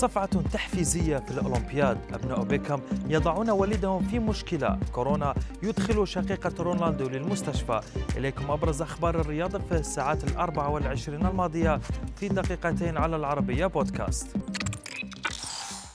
صفعة تحفيزية في الأولمبياد. أبناء بيكهام يضعون والدهم في مشكلة. كورونا يدخل شقيقة رونالدو للمستشفى. إليكم أبرز أخبار الرياضة في الساعات الأربع والعشرين الماضية في دقيقتين على العربية بودكاست.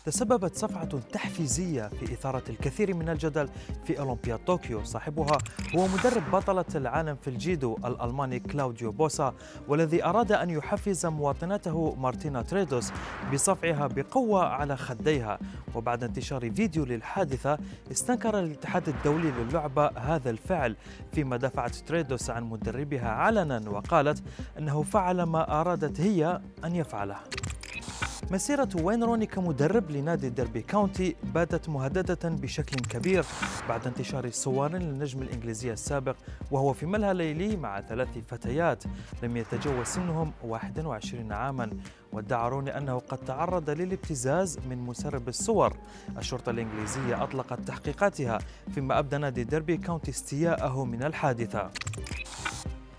تسببت صفعة تحفيزية في إثارة الكثير من الجدل في أولمبياد طوكيو. صاحبها هو مدرب بطلة العالم في الجيدو الألماني كلاوديو بوسا والذي أراد أن يحفز مواطنته مارتينا تريدوس بصفعها بقوة على خديها. وبعد انتشار فيديو للحادثة استنكر الاتحاد الدولي للعبة هذا الفعل فيما دفعت تريدوس عن مدربها علنا وقالت أنه فعل ما أرادت هي أن يفعله. مسيرة وين روني كمدرب لنادي ديربي كاونتي باتت مهددة بشكل كبير بعد انتشار صور للنجم الإنجليزي السابق وهو في ملهى ليلي مع ثلاث فتيات. لم يتجاوز سنهم 21 عاما. وادعى روني أنه قد تعرض للابتزاز من مسرب الصور. الشرطة الإنجليزية أطلقت تحقيقاتها فيما أبدى نادي ديربي كاونتي استياءه من الحادثة.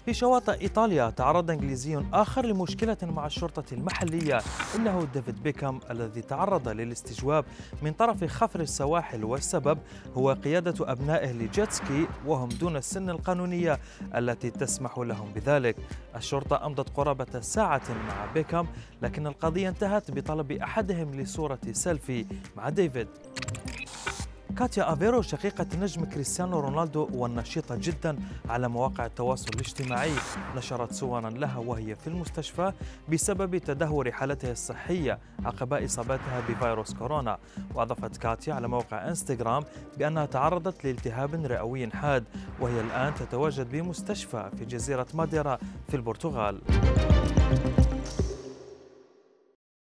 في شواطئ إيطاليا تعرض إنجليزي آخر لمشكلة مع الشرطة المحلية إنه ديفيد بيكام الذي تعرض للاستجواب من طرف خفر السواحل والسبب هو قيادة أبنائه ل jet ski وهم دون السن القانونية التي تسمح لهم بذلك. الشرطة أمضت قرابة ساعة مع بيكام لكن القضية انتهت بطلب أحدهم لصورة سيلفي مع ديفيد. كاتيا أفيرو شقيقة نجم كريستيانو رونالدو والنشيطة جدا على مواقع التواصل الاجتماعي. نشرت صورا لها وهي في المستشفى بسبب تدهور حالتها الصحية عقب إصابتها بفيروس كورونا. وأضافت كاتيا على موقع إنستغرام بأنها تعرضت لالتهاب رئوي حاد وهي الآن تتواجد بمستشفى في جزيرة ماديرا في البرتغال.